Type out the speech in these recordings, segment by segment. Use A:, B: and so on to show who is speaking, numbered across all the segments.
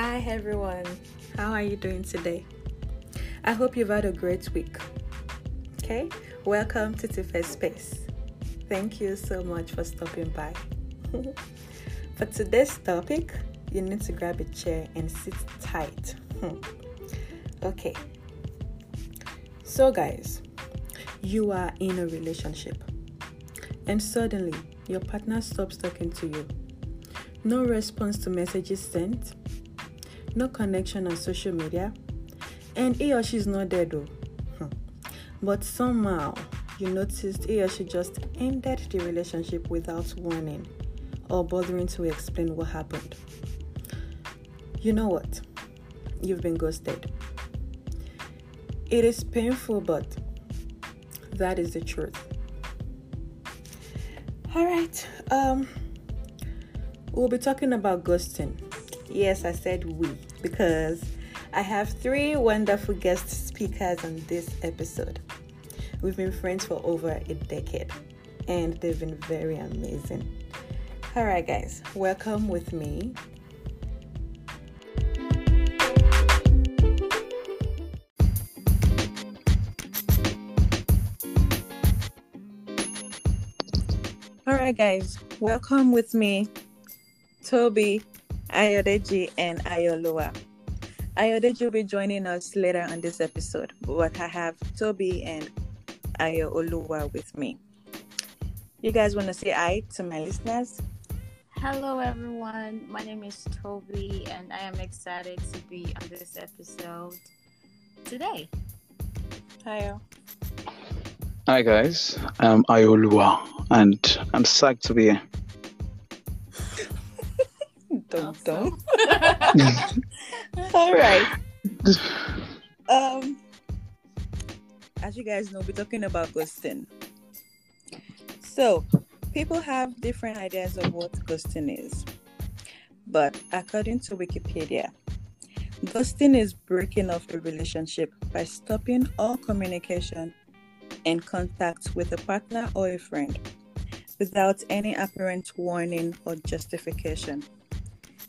A: Hi everyone, how are you doing today? I hope you've had a great week. Okay, welcome to Tiffany's Space. Thank you so much for stopping by. for today's topic, you need to grab a chair and sit tight. okay, so guys, you are in a relationship and suddenly your partner stops talking to you. No response to messages sent, no connection on social media, and he or she's not there though. Hmm. But somehow you noticed he or she just ended the relationship without warning or bothering to explain what happened. You know what? You've been ghosted. It is painful, but that is the truth. All right. Um we'll be talking about ghosting. Yes, I said we because I have three wonderful guest speakers on this episode. We've been friends for over a decade and they've been very amazing. All right, guys, welcome with me. All right, guys, welcome with me, Toby, Ayodeji, and Ayolua. Ayodeji will be joining us later on this episode, but I have Toby and Ayolua with me. You guys want to say hi to my listeners?
B: Hello, everyone. My name is Toby, and I am excited to be on this episode today.
A: Hi.
C: Hi guys, I'm Ayolua and I'm psyched to be here.
B: Awesome.
A: dum. All right. Um, as you guys know, we're talking about ghosting. So, people have different ideas of what ghosting is, but according to Wikipedia, ghosting is breaking off a relationship by stopping all communication and contact with a partner or a friend without any apparent warning or justification,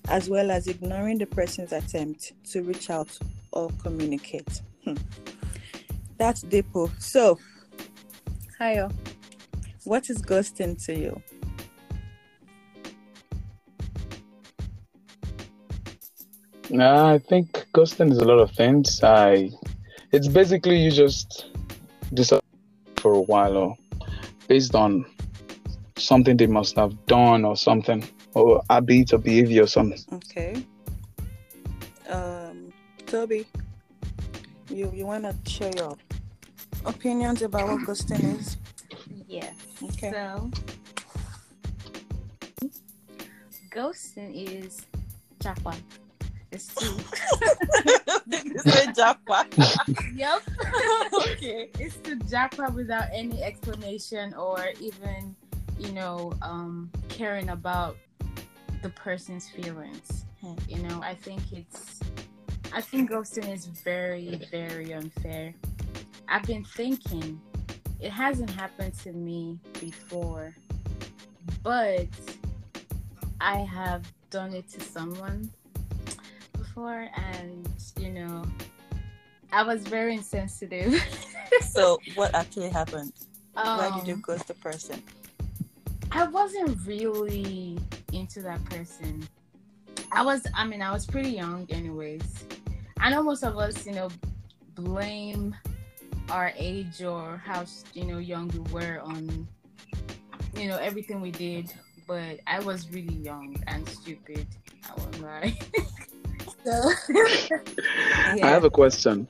A: as well as ignoring the person's attempt to reach out or communicate. Hmm. That's Depo. So, Hayo, what is ghosting to you?
C: Nah, I think ghosting is a lot of things. I, it's basically you just disappear for a while or based on something they must have done or something or habit or behavior or something.
A: Okay. Um, Toby, you you want to share your opinions about what ghosting is?
B: Yes.
A: Okay.
B: So, ghosting is japa. It's to
A: Say Japa.
B: yep.
A: okay.
B: it's to japa without any explanation or even, you know, um, caring about the person's feelings.
A: Hmm.
B: You know, I think it's, I think ghosting is very, very unfair. I've been thinking, it hasn't happened to me before, but I have done it to someone before, and you know, I was very insensitive.
A: So, what actually happened? Why did you
B: Um,
A: ghost the person?
B: I wasn't really into that person. I was, I mean, I was pretty young, anyways. I know most of us, you know, blame our age or how, you know, young we were on, you know, everything we did. But I was really young and stupid. I won't lie. so,
C: I have a question.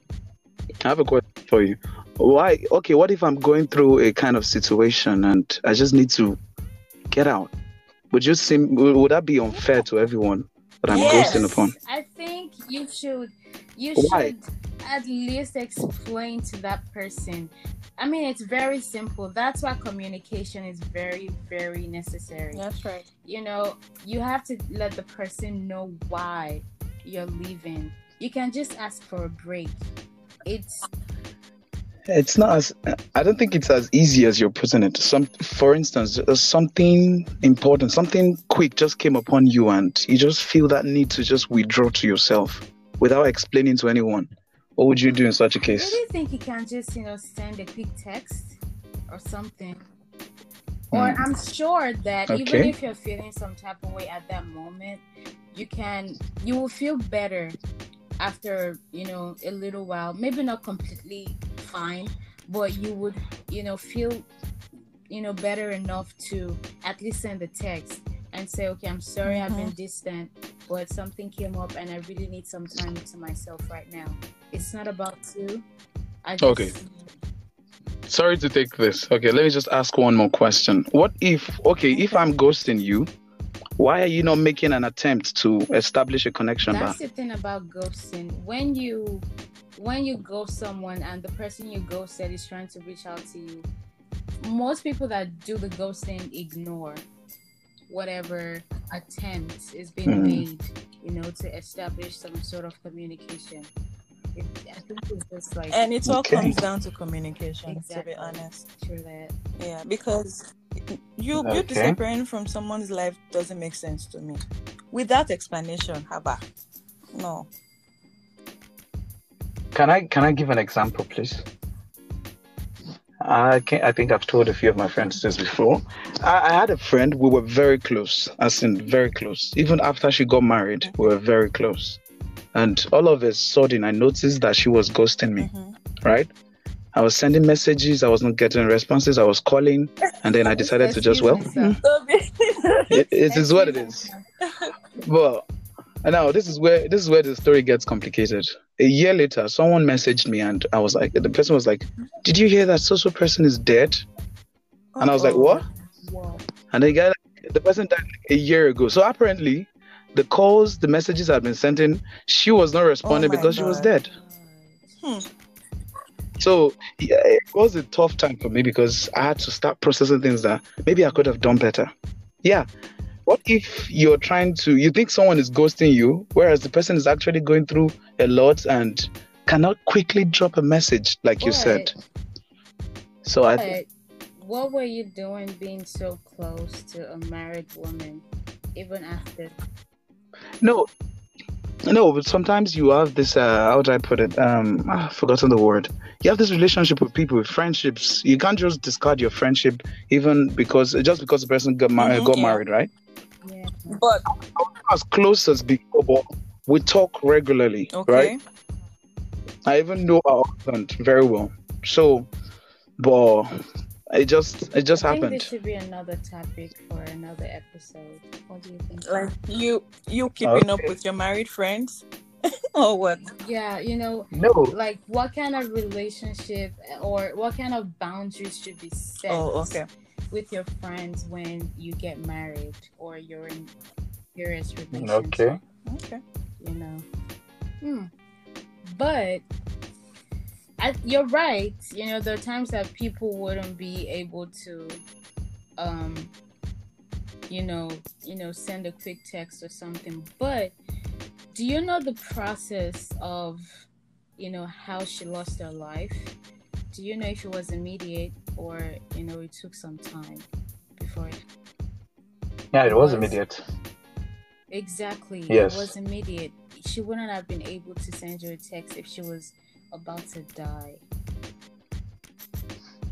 C: I have a question for you. Why? Okay, what if I'm going through a kind of situation and I just need to get out? Would you seem? Would would that be unfair to everyone that I'm
A: Yes.
C: ghosting upon?
B: I think you should you
C: Why?
B: should at least explain to that person. I mean, it's very simple. That's why communication is very, very necessary.
A: That's right.
B: You know, you have to let the person know why you're leaving. You can just ask for a break. It's
C: it's not as I don't think it's as easy as you're putting it. Some, for instance, uh, something important, something quick just came upon you, and you just feel that need to just withdraw to yourself without explaining to anyone. What would you do in such a case?
B: I really think you can just, you know, send a quick text or something. Or
C: Hmm.
B: I'm sure that even if you're feeling some type of way at that moment, you can you will feel better after, you know, a little while. Maybe not completely fine, but you would, you know, feel you know better enough to at least send the text and say, okay, I'm sorry I've been mm-hmm. distant, but something came up and I really need some time to myself right now. It's not about you. I just,
C: Okay. Sorry to take this. Okay, let me just ask one more question. What if, okay, if I'm ghosting you, why are you not making an attempt to establish a connection back?
B: That's the thing about ghosting. When you when you ghost someone and the person you ghosted is trying to reach out to you, most people that do the ghosting ignore whatever attempt is being
C: Hmm.
B: made, you know, to establish some sort of communication. It, I think it's just like
A: And it all
C: Okay.
A: comes down to communication,
B: Exactly.
A: to be honest.
B: true that.
A: Yeah, because you
C: Okay.
A: you disappearing from someone's life doesn't make sense to me. Without explanation, haba. No.
C: Can I can I give an example, please? I can I think I've told a few of my friends this before. I, I had a friend. We were very close, as in very close. Even after she got married, we were very close. And all of a sudden, I noticed that she was ghosting me.
A: Mhm.
C: Right? I was sending messages. I was not getting responses. I was calling, and then I decided to just well,
B: Excuse me,
C: it, it is what it is. Well, now this is where this is where the story gets complicated. A year later, someone messaged me, and I was like, the person was like, "Did you hear that social person is dead?" And I was like, "What?" And the guy, the person died like a year ago. So apparently, the calls, the messages I've been sending, she was not responding
A: my
C: because she was dead.
A: Hmm.
C: So yeah, it was a tough time for me because I had to start processing things that maybe I could have done better. Yeah. What if you're trying to, you think someone is ghosting you, whereas the person is actually going through a lot and cannot quickly drop a message, like you said? So I,
B: But what were you doing being so close to a married woman, even after?
C: no, no, but sometimes you have this, uh, how would I put it? Um, ah, I've forgotten the word. You have this relationship with people, with friendships. You can't just discard your friendship, even because, just because the person got, mar-
A: Mhm,
C: got married, right?
B: Yeah.
A: But
C: as close as before, but we talk regularly,
A: okay.
C: right? I even know our husband very well. So, but it just it just
B: I think
C: happened.
B: this should be another topic for another episode. What do you think?
A: Like you you keeping up with your married friends? or what?
B: yeah, you know,
C: No,
B: like what kind of relationship or what kind of boundaries should be set
A: Oh, okay.
B: With your friends when you get married or you're in serious relationship?
C: okay.
A: Okay.
B: you know. Hmm. But I, you're right. You know, there are times that people wouldn't be able to, um, you know, you know, send a quick text or something. But do you know the process of, you know, how she lost her life? Do you know if it was immediate or you know it took some time before it
C: Yeah, it was
B: was-
C: immediate.
B: Exactly.
C: Yes.
B: It was immediate. She wouldn't have been able to send you a text if she was about to die.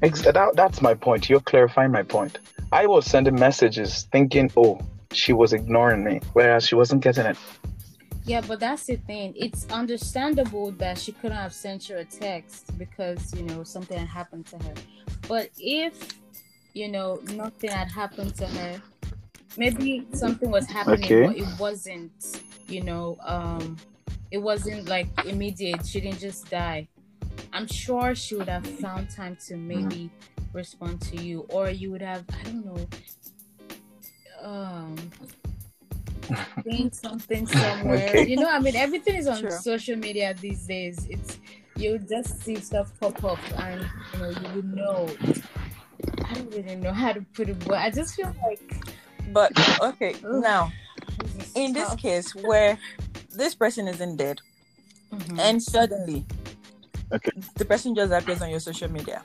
C: Ex- that, that's my point. You're clarifying my point. I was sending messages thinking, oh, she was ignoring me, whereas she wasn't getting it.
B: Yeah, but that's the thing. It's understandable that she couldn't have sent you a text because, you know, something had happened to her. But if, you know, nothing had happened to her, maybe something was happening,
C: Okay.
B: but it wasn't, you know, um, it wasn't like immediate. She didn't just die. I'm sure she would have found time to maybe respond to you, or you would have, I don't know, um, saying something somewhere.
C: Okay.
B: You know, I mean, everything is on
A: True.
B: social media these days. It's you just see stuff pop up, and you know, you would know. I don't really know how to put it, but I just feel like
A: But okay, now
B: this is
A: in this case where this person isn't dead
B: Mhm.
A: and suddenly
C: Okay.
A: The person just appears on your social media.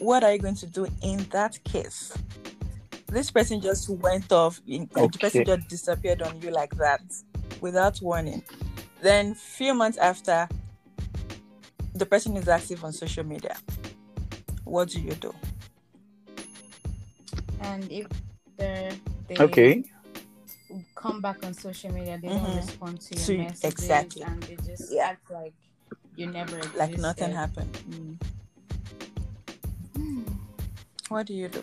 A: What are you going to do in that case? This person just went off. In, The person just disappeared on you like that, without warning. Then, few months after, the person is active on social media. What do you do?
B: And if they're
C: Okay.
B: come back on social media, they
A: Mhm.
B: don't respond to your
A: To-
B: messages,
A: exactly.
B: and they just
A: Yeah.
B: act like you never existed.
A: Like nothing happened.
B: Mm.
A: What do you do?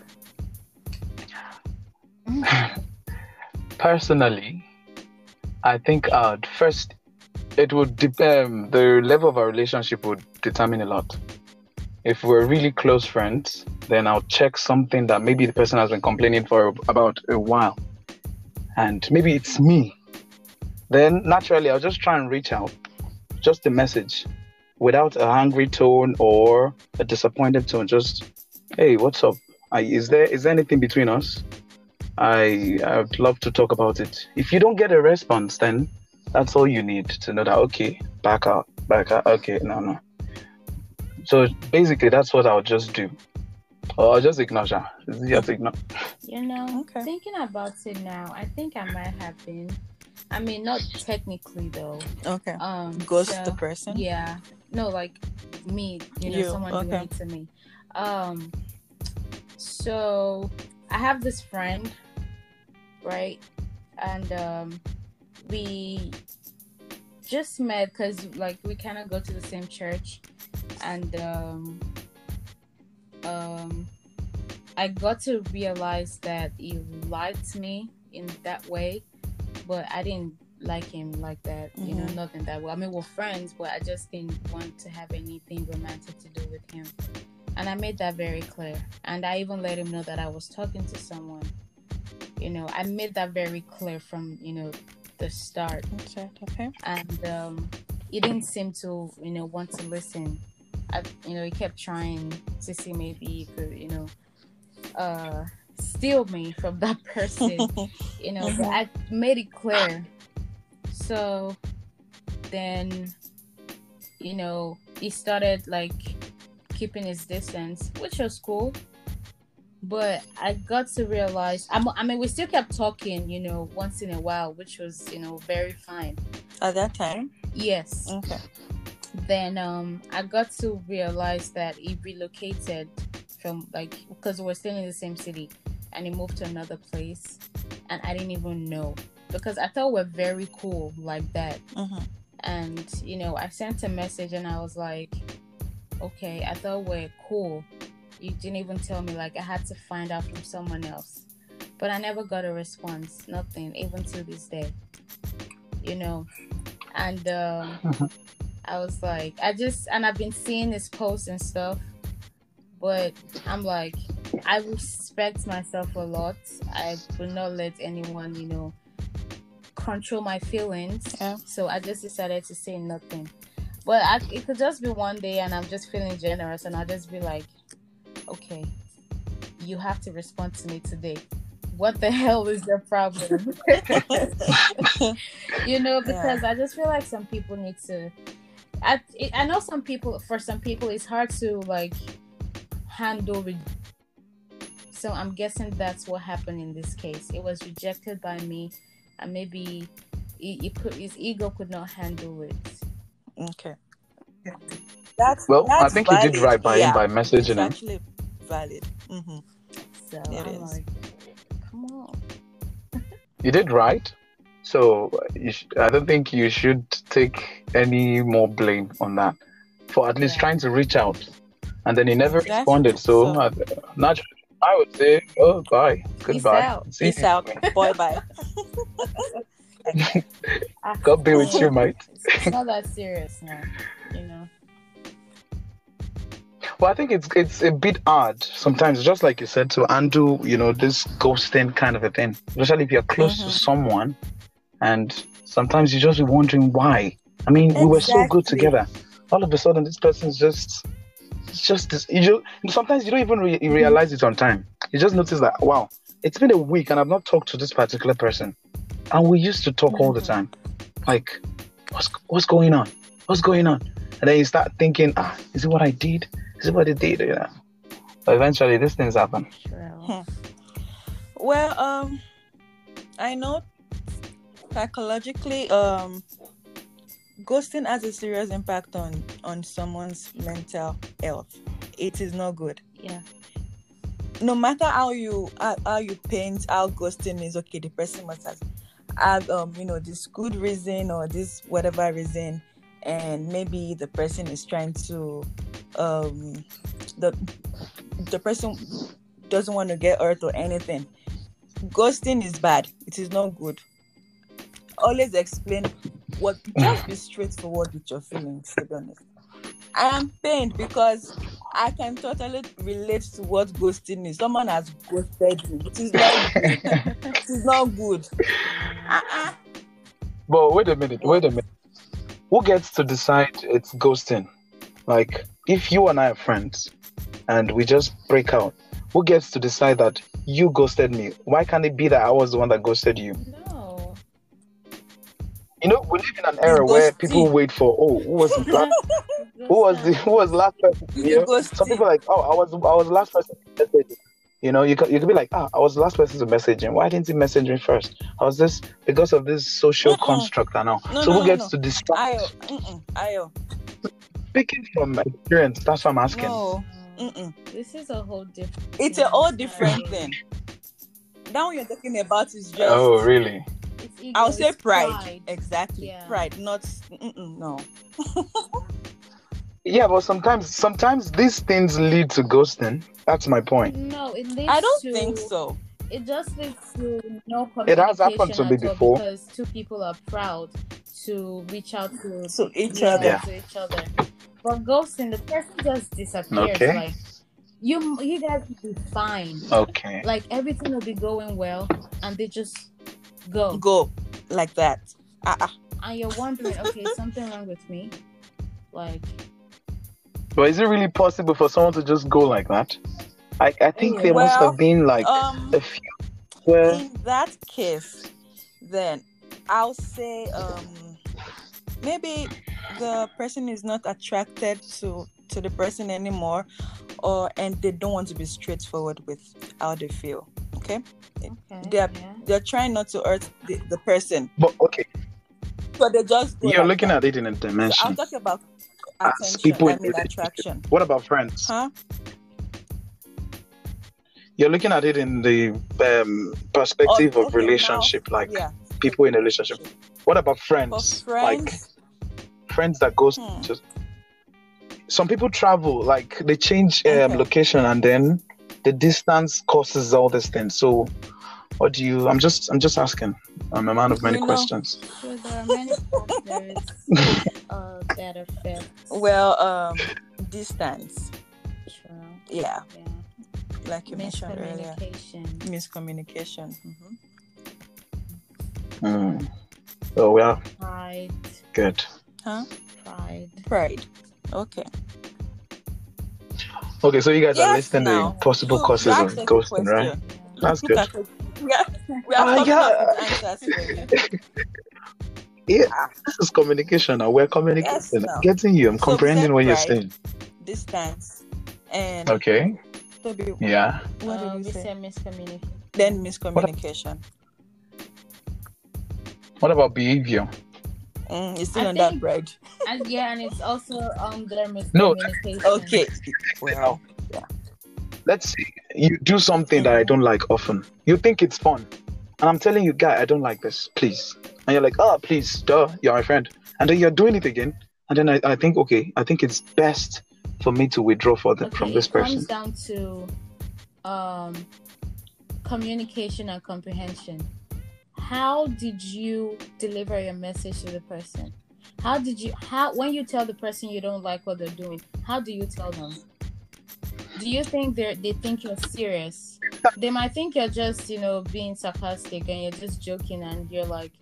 C: Personally, I think uh, first it would depend. The level of our relationship would determine a lot. If we're really close friends, then I'll check something that maybe the person has been complaining for about a while, and maybe it's me. Then naturally, I'll just try and reach out, just a message, without a angry tone or a disappointed tone. Just, hey, what's up? Is there is there anything between us? I I'd love to talk about it. If you don't get a response, then that's all you need to know that okay, back out, back out. Okay, no, no. So basically, that's what I'll just do. Or I'll just ignore her. Just ignore.
B: You know,
A: Okay.
B: thinking about it now, I think I might have been. I mean, not technically though.
A: Okay.
B: Um,
A: Ghost
B: so-
A: the person.
B: Yeah. No, like me, you know,
A: You,
B: someone
A: okay.
B: doing it to me. Um so I have this friend, right? And um we just met cuz like we kind of go to the same church and um um I got to realize that he liked me in that way, but I didn't like him like that. You know, nothing that way. I mean, we're friends, but I just didn't want to have anything romantic to do with him. And I made that very clear. And I even let him know that I was talking to someone. You know, I made that very clear from, you know, the start
A: Okay. Okay.
B: and um, he didn't seem to you know want to listen I, you know he kept trying to see maybe he could you know uh steal me from that person you know but i made it clear so then you know he started like keeping his distance which was cool but i got to realize I'm, i mean we still kept talking you know once in a while which was you know very fine
A: At that time.
B: yes
A: Okay.
B: then um i got to realize that he relocated from like because we were still in the same city and he moved to another place and i didn't even know because i thought we're very cool like that
A: Mm-hmm.
B: and you know i sent a message and i was like okay i thought we're cool. You didn't even tell me like i had to find out from someone else. But i never got a response nothing even to this day you know? And um i was like i just and i've been seeing his posts and stuff but i'm like i respect myself a lot. I will not let anyone you know control my feelings.
A: Yeah.
B: so i just decided to say nothing but I, it could just be one day and i'm just feeling generous and i'll just be like okay you have to respond to me today. What the hell is your problem? You know because i just feel like some people need to I, I know some people for some people it's hard to like handle re- so i'm guessing that's what happened in this case. It was rejected by me and maybe he, he could, his ego could not handle it
A: Okay. That's
C: Well, I
A: that's
C: think you did
A: valid.
C: right by
A: yeah.
C: him by
A: It's
C: messaging him.
A: actually valid. Mm-hmm.
B: so
A: It
B: i'm
A: is.
B: like come on
C: You did right. So you sh- I don't think you should take any more blame on that for at least
B: Yeah.
C: trying to reach out, and then he never
A: That's
C: responded. So,
A: so-
C: uh, naturally, I would say, oh, bye, goodbye.
B: out.
C: See
A: Peace
C: you.
A: out. Bye bye.
B: Ah,
C: God be with you, mate.
B: it's, not that serious now you know
C: Well, I think it's it's a bit hard sometimes, just like you said, to undo, you know, this ghosting kind of a thing. Especially if you're close
A: Mhm.
C: to someone, and sometimes you just be wondering why. I mean, we were so good together. All of a sudden, this person's just, it's just this. You just, sometimes you don't even re-
A: Mm-hmm.
C: realize it on time. You just notice that, wow, it's been a week and I've not talked to this particular person, and we used to talk all the
A: Mhm.
C: time. Like, what's what's going on? What's going on? and then you start thinking, ah, is it what I did? Is it what I did? You know. But eventually, these things happen.
B: True.
A: Well, um, I know psychologically, um, ghosting has a serious impact on on someone's mental health. It is not good.
B: Yeah.
A: No matter how you how, how you paint how ghosting is, okay, the person must have have um you know this good reason or this whatever reason, and maybe the person is trying to um the the person doesn't want to get hurt or anything. Ghosting is bad. It is not good. Always explain what just be straightforward with your feelings, to be honest. I am pained because I can totally relate to what ghosting is. Someone has ghosted me. It is not it is not good. Uh-uh.
C: But wait a minute, wait a minute. Who gets to decide it's ghosting? Like, if you and I are friends and we just break out, who gets to decide that you ghosted me? Why can't it be that I was the one that ghosted you?
B: No.
C: You know, we live in an era where
A: ghosting.
C: people wait for, oh, who was the last, who was the who was the last person?
A: You
C: You know? Some people are like, oh, I was I was the last person to message him. You know, you could, you could be like, ah, I was the last person to message him. Why didn't he message me first? I was this because of this social
A: Mm-mm.
C: construct I know.
A: No,
C: so
A: no,
C: who gets
A: no.
C: to distract?
A: Ayo.
C: Speaking from experience, that's what I'm asking.
A: No,
B: No.
A: mm-mm.
B: This is a whole different.
A: It's a whole different thing. That one you're talking about is just.
C: Oh, really?
B: It's ego,
A: I'll say
B: it's
A: pride. Exactly.
B: Yeah.
A: Pride, not. Mm-mm, no.
C: Yeah, but sometimes sometimes these things lead to ghosting. That's my point.
B: No, it leads
A: I don't
B: to,
A: think so.
B: It just leads to no
C: It has happened to me before.
B: because two people are proud to reach out to
A: To each
B: yeah,
A: other.
C: Yeah.
B: to each other. But ghosting, the person just disappears.
C: Okay.
B: Like you, you guys will be fine.
C: Okay.
B: Like everything will be going well, and they just go.
A: Go like that. Uh-uh.
B: And you're wondering, okay, something wrong with me? Like,
C: But is it really possible for someone to just go like that? I, I think there must have been like
A: Um,
C: a few where
A: in that case, then I'll say um maybe the person is not attracted to to the person anymore, or and they don't want to be straightforward with how they feel. Okay,
B: okay,
A: They're-
B: yeah.
A: they're trying not to hurt the, the person,
C: but okay,
A: but they just go
C: you're
A: like
C: looking
A: that.
C: at it in a
A: So
C: dimension.
A: I'm talking about
C: As
A: attention.
C: people
A: I mean attraction.
C: What about friends?
A: Huh?
C: You're looking at it in the um, perspective
A: Oh,
C: of
A: okay, now-
C: relationship, like
A: Yeah.
C: people in a relationship. What about
A: For
C: friends? Like
A: friends,
C: friends that goes
A: Hmm.
C: to some people travel like they change um,
A: Okay.
C: location and then the distance causes all these things so what do you i'm just i'm just asking i'm a man of many
A: You know-
C: questions
B: there are many factors uh, that affect.
A: well, um, distance.
B: True.
A: Yeah,
B: Yeah.
A: like you mentioned earlier.
B: Miscommunication.
A: Miscommunication. Mhm.
C: Hmm. oh well
B: Pride.
C: good
A: Huh?
B: Pride.
A: Pride. Okay.
C: okay so you guys are
A: Yes,
C: listing
A: now.
C: the possible
A: You-
C: causes
A: you
C: of ghosting right
A: question.
B: Yeah.
C: that's
A: Look
C: good
A: at. We are, we are
C: Ah, yeah.
A: answers for you.
C: yeah this is communication now we're communicating
A: Yes, now.
C: getting you i'm
A: So
C: comprehending what you're
A: pride.
C: saying
A: Distance. And
C: okay
A: Toby,
C: yeah
A: what did
B: we
A: you say?
B: say miscommunication.
A: Then miscommunication.
C: what about behavior
A: Mm, it's still
B: I
A: on that
B: think-
A: pride.
B: And yeah, and it's also um their
C: No.
B: miscommunication.
A: Okay. Well,
C: let's say you do something that I don't like often. You think it's fun. And I'm telling you, guy, I don't like this. Please. And you're like, oh, please, duh, you're my friend. And then you're doing it again. And then I, I think, okay, I think it's best for me to withdraw for the,
B: Okay,
C: from this
B: it
C: person.
B: comes down to um communication and comprehension. How did you deliver your message to the person? How did you how when you tell the person you don't like what they're doing, how do you tell them? Do you think they're, they think you're serious? They might think you're just, you know, being sarcastic and you're just joking and you're like,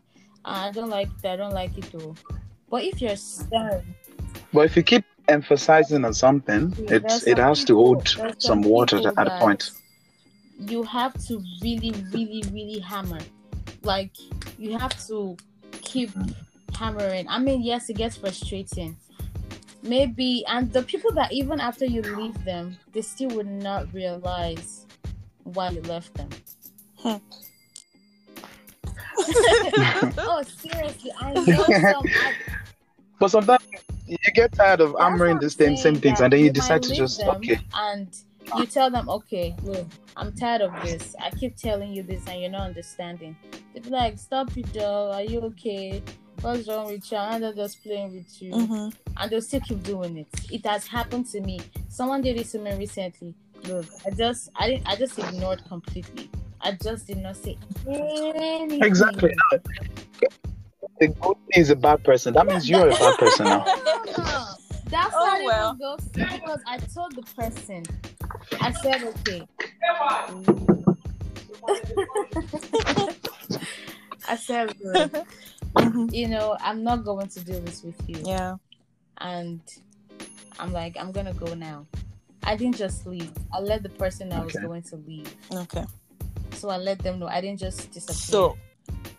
B: "Ah, I don't like that, I don't like it though. But if you're stern,
C: But if you keep emphasizing on something,
B: Yeah,
C: it's it has to hold some
B: some
C: water at a point.
B: you have to really, really, really hammer. Like you have to keep hammering. I mean, yes, it gets frustrating, maybe and the people that even after you leave them they still would not realize why you left them.
A: Hmm.
B: oh seriously i know some I,
C: But sometimes you get tired of hammering the same same things, and then you decide to just
B: them
C: okay.
B: and you tell them okay look i'm tired of this. I keep telling you this and you're not understanding. They be like stop it though are you okay? What's wrong with you? I'm not just playing with you.
A: Mhm.
B: and they'll still keep doing it. It has happened to me. Someone did it to me recently look i just i didn't i just ignored completely i just did not say anything
C: Exactly. The good thing is a bad person. That means you're a bad person now.
B: That's
A: Oh,
B: not
A: well.
B: even ghosting because I told the person, I said, okay. I said, look,
A: Mhm.
B: you know, I'm not going to do this with you.
A: Yeah.
B: And I'm like, I'm going to go now. I didn't just leave. I let the person know I was going to leave.
A: Okay.
B: So I let them know. I didn't just disappear.
A: So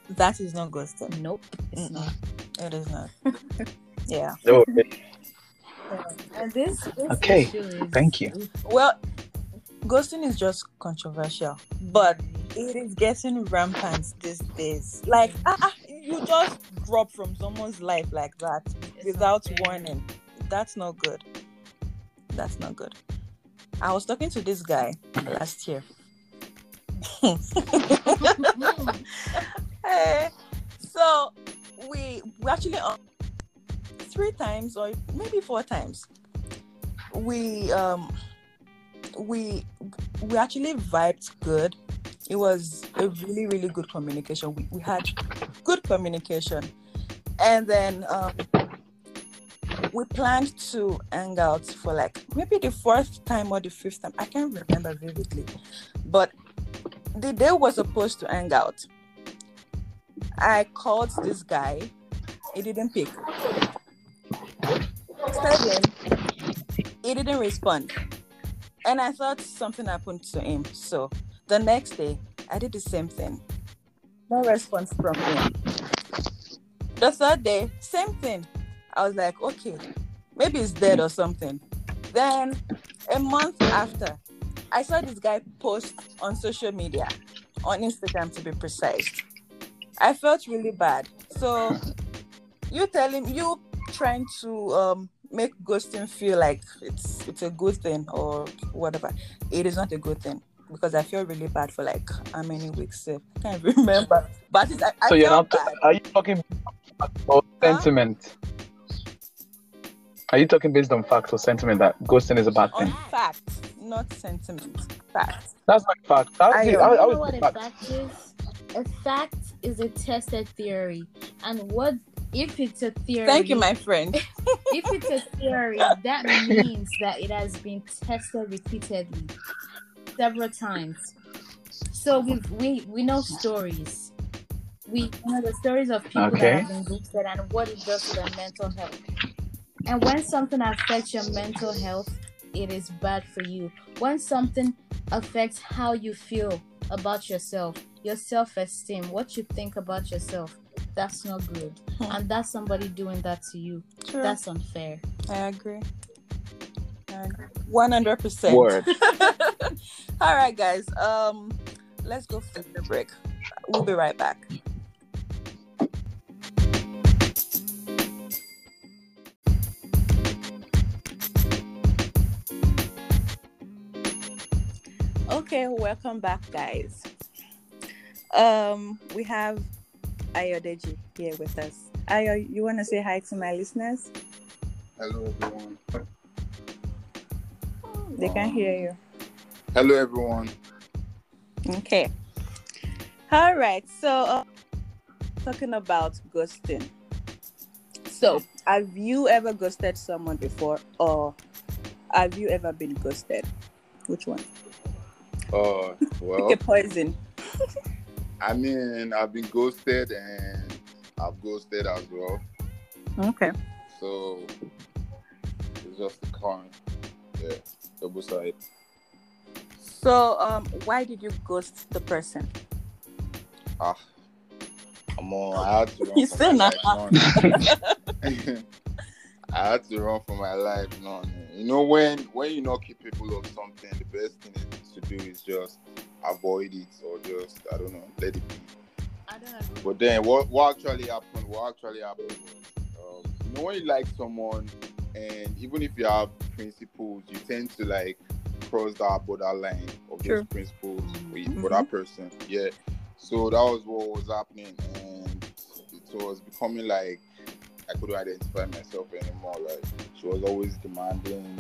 A: that is not ghosting.
B: nope, it's
A: Mm-mm.
B: not.
A: It is not. yeah.
B: And this, this
C: Okay,
B: is-
C: thank you.
A: Well, ghosting is just controversial, but it is getting rampant these days. Like, ah, ah, you just drop from someone's life like that
B: It's
A: without warning. That's not good. That's not good. I was talking to this guy last year. Hey, so we we actually um, three times or maybe four times we um we we actually vibed good it was a really really good communication we, we had good communication and then um we planned to hang out for like maybe the fourth time or the fifth time i can't remember vividly but the day was supposed to hang out I called this guy. He didn't pick. Seven. He didn't respond. And I thought something happened to him. So the next day, I did the same thing. No response from him. The third day, same thing. I was like, okay, maybe it's dead or something. Then a month after, I saw this guy post on social media, on Instagram to be precise. I felt really bad. So you tell him you trying to um make ghosting feel like it's it's a good thing or whatever. It is not a good thing because I feel really bad for like how many weeks? I can't remember. But it's, I, I
C: So you're not.
A: bad.
C: Are you talking or sentiment? Are you talking based on fact or sentiment that ghosting is a bad
A: on
C: thing?
A: fact, not sentiment. Fact.
C: That's not fact. That
A: I
C: is,
A: know.
C: I, I
B: you know what
C: say
B: a
C: fact.
B: fact is? A fact is a tested theory. And what if it's a theory?
A: Thank you, my friend.
B: If it's a theory, that means that it has been tested repeatedly, several times. So we we we know stories. We know the stories of people
C: Okay.
B: that have been ghosted and what it does to their mental health. And when something affects your mental health, it is bad for you. When something affects how you feel about yourself, your self esteem, what you think about yourself, that's not good.
A: Hmm.
B: And that's somebody doing that to you.
A: True.
B: That's unfair.
A: I agree. One hundred percent.
C: Word.
A: All right, guys. Um, let's go for the break. We'll be right back. Okay, welcome back, guys. Um, we have Ayodeji here with us. Ayo, you want to say hi to my listeners?
D: Hello, everyone.
A: They can hear you.
D: Hello, everyone.
A: Okay. All right. So, uh, talking about ghosting. So, have you ever ghosted someone before, or have you ever been ghosted? Which one?
D: Uh, well,
A: a poison.
D: I mean, I've been ghosted and I've ghosted as well.
A: Okay.
D: So it's just the coin. Yeah, double side.
A: So, um, why did you ghost the person?
D: Ah, come on. I had to run
A: You
D: for
A: still
D: my
A: not-
D: life. I had to run for my life. No, you know when when you're not capable of something, the best thing to do is just avoid it or just I don't know, let it be.
B: I don't agree.
D: But then what what actually happened? What actually happened was, um, you know, when you like someone, and even if you have principles, you tend to like cross that borderline of
A: True.
D: those principles with,
A: Mhm.
D: for that person. Yeah. So that was what was happening, and it was becoming like I couldn't identify myself anymore. Like she was always demanding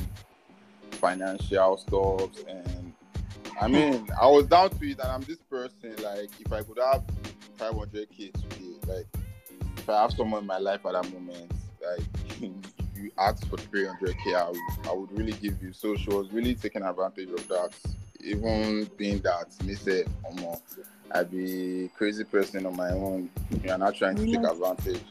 D: financial stuff, and I mean, I was down to it, and I'm this person. Like if I could have 500k today, like if I have someone in my life at that moment, like if you ask for 300k, I would, I would really give you. So she was really taking advantage of that. Even being that me say, Omo, I be crazy person on my own. You are not trying to take advantage.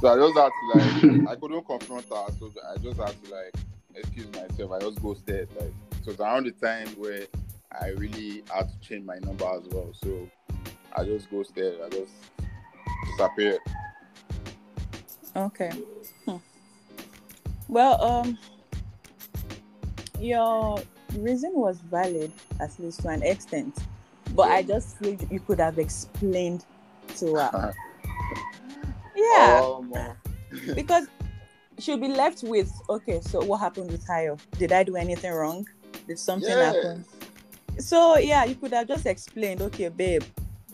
D: So I just had to like, I couldn't confront her. So I just had to like excuse myself. I just ghosted. Like it was around the time where I really had to change my number as well. So I just ghosted. I just disappeared.
A: Okay. Hmm. Well, um, your reason was valid at least to an extent, but I just feel you could have explained to her. Yeah,
D: Um, uh,
A: because she'll be left with okay. So what happened with Tayo? Did I do anything wrong? Did something
D: yes.
A: happen? So yeah, you could have just explained. Okay, babe,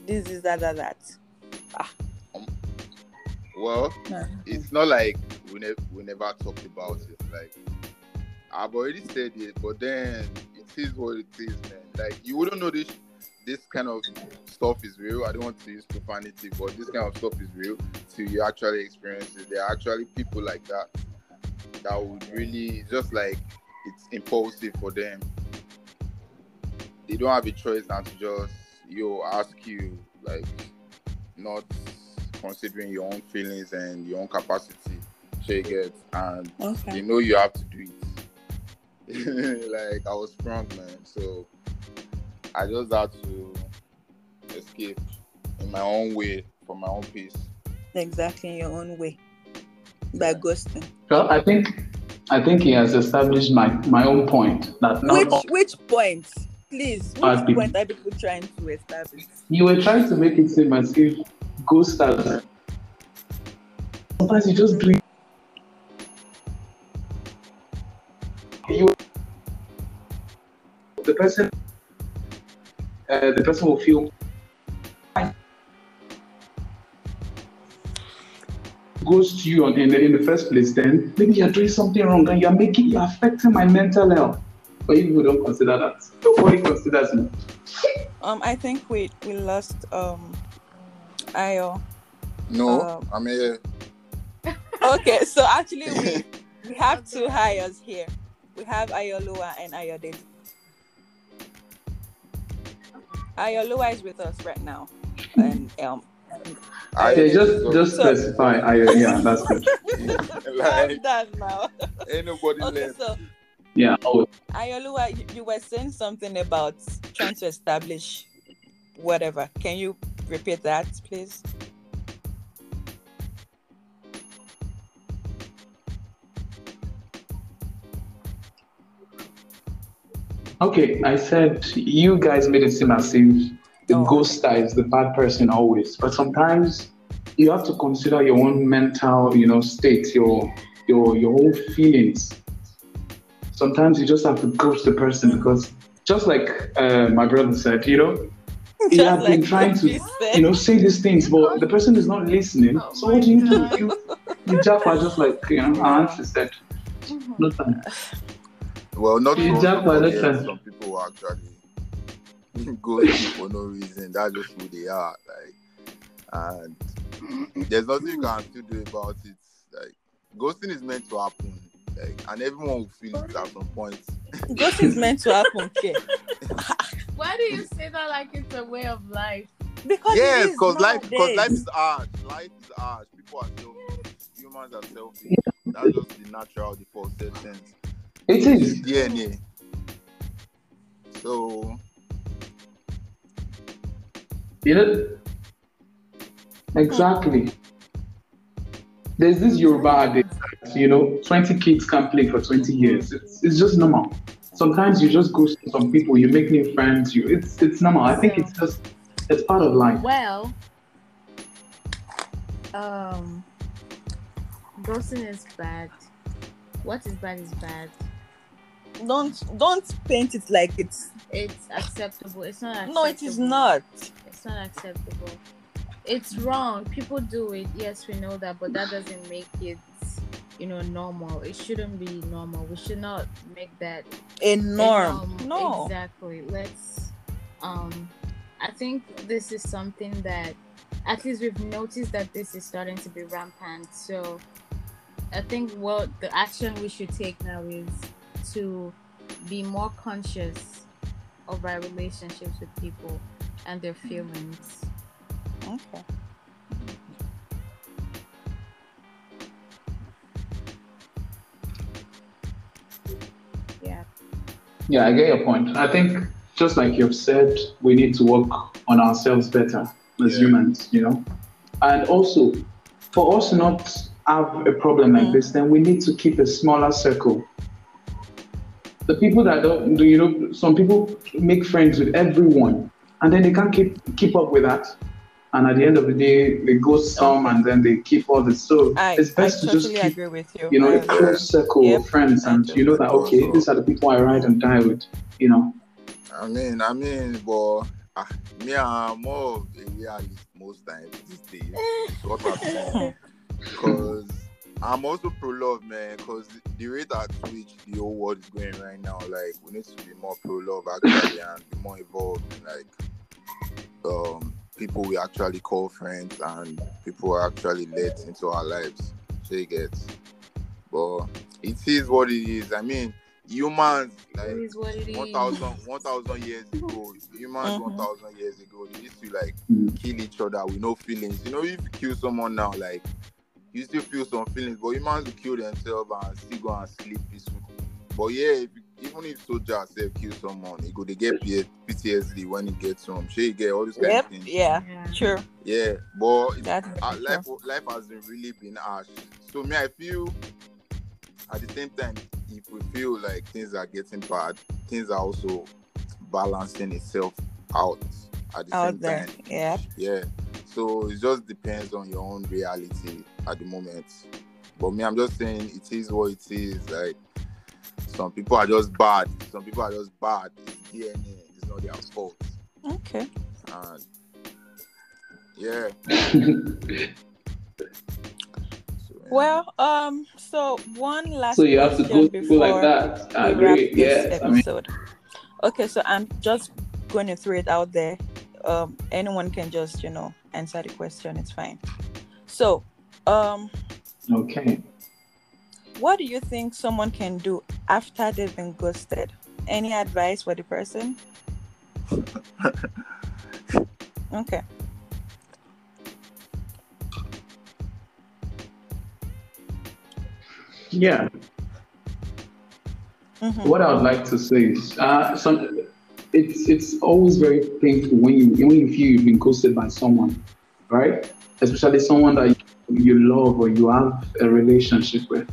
A: this is that that that.
D: Well,
A: Uh-huh.
D: it's not like we, ne- we never talked about it. Like I've already said it, but then it is what it is, man. Like you wouldn't know this this kind of stuff is real. I don't want to use profanity, but this kind of stuff is real till you actually experience it. There are actually people like that that would really just like it's impulsive for them. They don't have a choice than to just yo ask you like not considering your own feelings and your own capacity. So you get and
A: Okay.
D: you know you have to do it. like I was strong man, so I just had to escape in my own way for my own peace.
A: Exactly in your own way by ghosting.
C: Well, I think I think he has established my my own point that not
A: Which
C: all-
A: which point, please?
C: Think-
A: point are people trying to establish?
C: you were trying to make it seem as if ghosters sometimes you just do it. You, the person uh, the person will feel goes to you on, in, the, in the first place then maybe you're doing something wrong and you're making you're affecting my mental health but you people don't consider that nobody considers it
A: Um, I think we we lost um, Ayo.
D: No,
A: Um,
D: I'm here.
A: Okay, so actually we we have two hires here. We have Ayolua and Ayodele. Ayolua is with us right now, and um,
D: I
C: Okay, just just
A: So-
C: specify. I, yeah, that's good.
A: I'm done now.
D: ain't nobody
A: Okay,
D: left.
A: so
C: Yeah. Oh,
A: Ayolua, you, you were saying something about trying to establish whatever. Can you repeat that, please?
C: okay. I said you guys made it seem as if the
A: Oh.
C: ghoster is the bad person always, but sometimes you have to consider your own mental, you know, state, your your your own feelings. Sometimes you just have to ghost the person because, just like uh, my brother said, you know, he
A: Just
C: had been
A: like
C: trying to,
A: said.
C: you know, say these things, but the person is not listening.
B: Oh
C: so what do you do? You you jump are just like you know, our auntie said, no time.
D: Well, not
C: You
D: to
C: jump by the
D: forget, some people will actually go for no reason. That's just who they are. Like, and there's nothing you can still do about it. Like, ghosting is meant to happen. Like, and everyone will feel it at some point.
A: Ghost is meant to happen, okay?
B: Why do you say that like it's a way of life?
A: Because
D: yes, because life, because life is harsh. Life is harsh. People are selfish. Humans are selfish. That's just the natural default sense.
C: It is.
D: DNA. So
C: You know, exactly. There's this Yoruba adage, that, you know, 20 kids can't play for 20 years. It's, it's just normal. Sometimes you just go to some people, you make new friends. You, it's it's normal. I think it's just it's part of life.
B: Well, um, ghosting is bad. What is bad is bad.
A: Don't don't paint it like it's
B: It's acceptable. It's not. Acceptable.
A: no, it is not.
B: It's not acceptable. It's wrong. People do it. Yes, we know that, but that doesn't make it, you know, normal. It shouldn't be normal. We should not make that
A: A
B: a
A: norm.
B: norm.
A: No.
B: Exactly. Let's. Um, I think this is something that, at least we've noticed that this is starting to be rampant. So, I think what the action we should take now is to be more conscious of our relationships with people and their feelings.
A: Okay.
B: Yeah.
C: Yeah, I get your point. I think just like you've said, we need to work on ourselves better as
D: Yeah.
C: humans, you know. And also, for us not have a problem like
A: Mm.
C: this, then we need to keep a smaller circle. The people that don't do, you know, some people make friends with everyone, and then they can't keep keep up with that. And at the end of the day, they go some, and then they keep others. So
A: I,
C: it's
A: I
C: best to
A: totally
C: just keep
A: agree with you.
C: you know, a
A: I-
C: close circle
A: Yep.
C: of friends, and you know that okay, these are the people I ride and die with. You know,
D: I mean, I mean, but uh, me, I'm more of a realist most times these days. It's what I'm saying. Because I'm also pro love, man. Because the rate at which the whole world is going right now, like, we need to be more pro love actually and be more involved in, like, um, people we actually call friends and people who actually let into our lives. So you get. But it is what it is. I mean, humans, like,
B: It is what
D: 1,000 1,000 years ago, humans
A: Mhm.
D: 1,000 years ago, they used to like
C: Mm.
D: kill each other with no feelings. You know, if you kill someone now, like you still feel some feelings, but humans will kill themselves and still go and sleep peacefully. But yeah, if, even if soldiers say kill someone, he go they get P- PTSD when he gets home. Sure, you get all these kind
A: Yep.
D: of things.
A: Yeah.
B: Yeah.
A: True.
D: Yeah, but it's uh, life life hasn't really been harsh. So me, I feel at the same time, if we feel like things are getting bad, things are also balancing itself out at the
A: Out
D: same
A: there.
D: time.
A: Yeah.
D: Yeah. So it just depends on your own reality at the moment. But me, I'm just saying it is what it is. Like some people are just bad. Some people are just bad. It's DNA. It's not their fault.
A: Okay.
D: And yeah. So, yeah.
A: Well, um, so one last
C: so you have to
A: question
C: go people like that. I
A: we wrap
C: agree.
A: this
C: Yes, I mean,
A: episode. Okay, so I'm just going to throw it out there. Um, anyone can just, you know, answer the question. It's fine. So, um,
C: okay.
A: What do you think someone can do after they've been ghosted? Any advice for the person? Okay.
C: Yeah.
A: Mhm.
C: What I would like to say is, uh, some, it's it's always very painful when you when you feel you've been ghosted by someone, right? Especially someone that you love or you have a relationship with.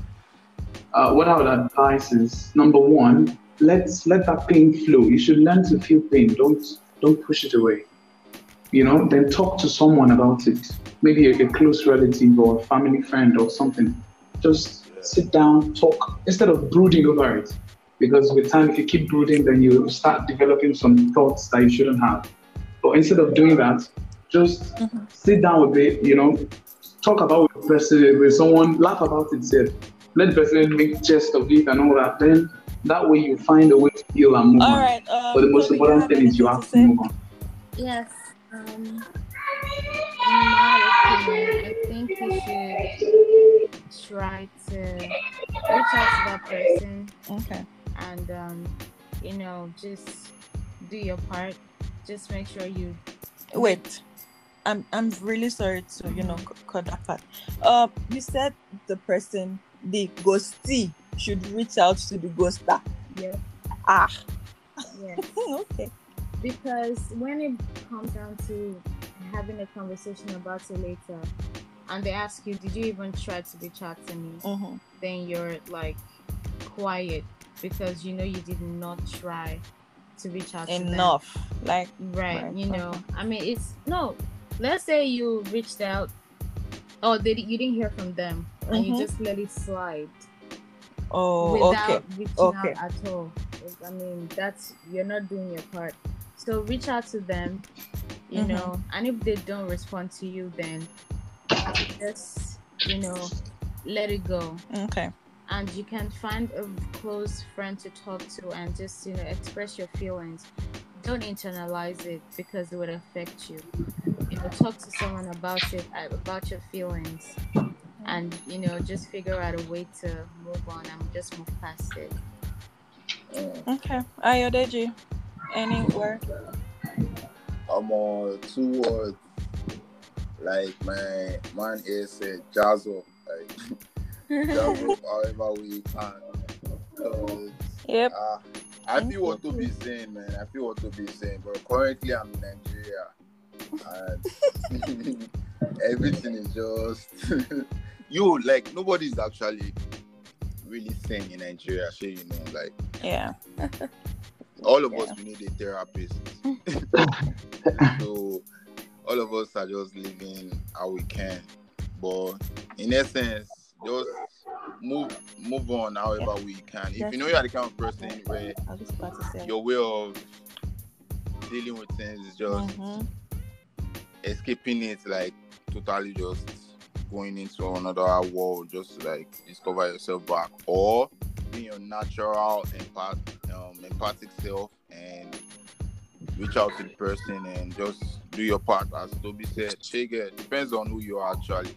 C: Uh, what I would advise is number one, let's let that pain flow. You should learn to feel pain. Don't don't push it away. You know, then talk to someone about it. Maybe a, a close relative or a family friend or something. Just sit down, talk instead of brooding over it because with time if you keep brooding then you start developing some thoughts that you shouldn't have but instead of doing that just
A: Mhm.
C: sit down with it you know talk about with person with someone laugh about it sef. Let the person make chest of it and all that then that way you find a way to heal and move
A: All
C: on
A: right. Um,
C: but the most
A: Chloe,
C: important thing is you have
A: to
C: to move on
B: Yes. Um, in my opinion, I think you should try to reach out to that person
A: Okay.
B: and, um, you know, just do your part. Just make sure you.
A: Wait. I'm I'm really sorry to you know cut that part. Uh, you said the person, the ghostee, should reach out to the ghoster.
B: Yeah.
A: Ah.
B: Yes.
A: okay.
B: because when it comes down to having a conversation about it later, and they ask you, "Did you even try to reach out to me?"
A: Mhm.
B: Then you're like quiet because you know you did not try to reach out.
A: Enough. Like
B: Right,
A: Right,
B: you know. I mean, it's no. Let's say you reached out, or they, you didn't hear from them, and you
A: Mhm.
B: just let it slide
A: oh
B: without
A: okay.
B: reaching
A: okay.
B: out at all. I mean, that's you're not doing your part. So reach out to them, you
A: Mhm.
B: know, and if they don't respond to you, then just you know let it go.
A: Okay.
B: And you can find a close friend to talk to and just you know express your feelings. Don't internalize it because it would affect you. You know, talk to someone about it about your feelings, and you know just figure out a way to move on and just move past it.
A: Okay. Ayodeji. Any word?
D: I'm on two words. Like my man is said, jazz up. Like jazz however we can.
A: Yep.
D: uh, I feel what to be saying, man. I feel what to be saying. But currently I'm in Nigeria. And everything is just you like nobody's actually really sane in Nigeria, so you know, like
A: Yeah.
D: all of
A: Yeah.
D: us we need a therapist so all of us are just living how we can but in essence just move move on however we can if you know you're the kind of person where
A: about to say.
D: your way of dealing with things is just
A: Mhm.
D: escaping it like totally just going into another world just to like discover yourself back or being your natural empath, um, empathic self and reach out to the person and just do your part as Toby said shake it depends on who you are actually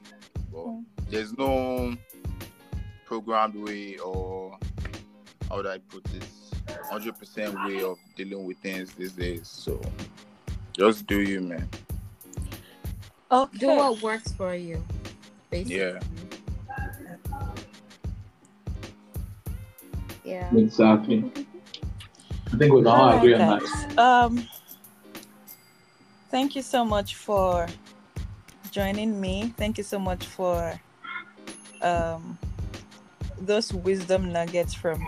D: but
A: Mm.
D: there's no programmed way or how would I put this 100% way of dealing with things these days so just do you man
A: Okay.
B: Do what works for you, basically.
D: Yeah.
B: Yeah.
C: Exactly. I think we can all
A: All
C: agree on that.
A: Um, thank you so much for joining me. Thank you so much for um, those wisdom nuggets from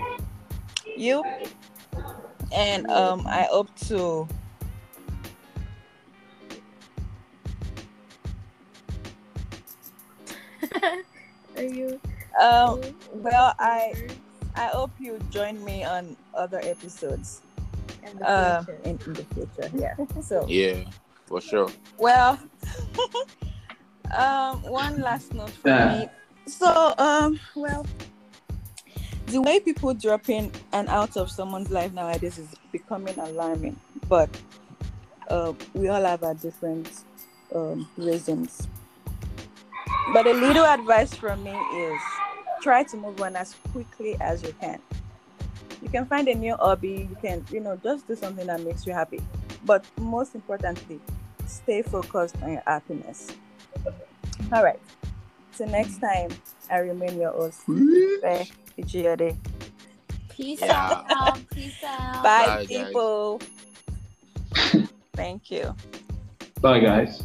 A: you. And um, I hope to
B: Are you?
A: um, well, I I hope you join me on other episodes
B: In the
A: um,
B: future.
A: in, in the future. Yeah. So
D: yeah for sure
A: Well, um, one last note for
C: Yeah.
A: me. So, um, well, the way people drop in and out of someone's life nowadays is becoming alarming. But uh, we all have our different um, reasons. But a little advice from me is try to move on as quickly as you can. You can find a new hobby. You can, you know, just do something that makes you happy. But most importantly, stay focused on your happiness. All right. Till next time, I remain your host. Faye Ichiode.
B: Peace
D: Yeah.
B: out. Peace out.
A: Bye,
D: Bye,
A: people. Thank you.
C: Bye, guys.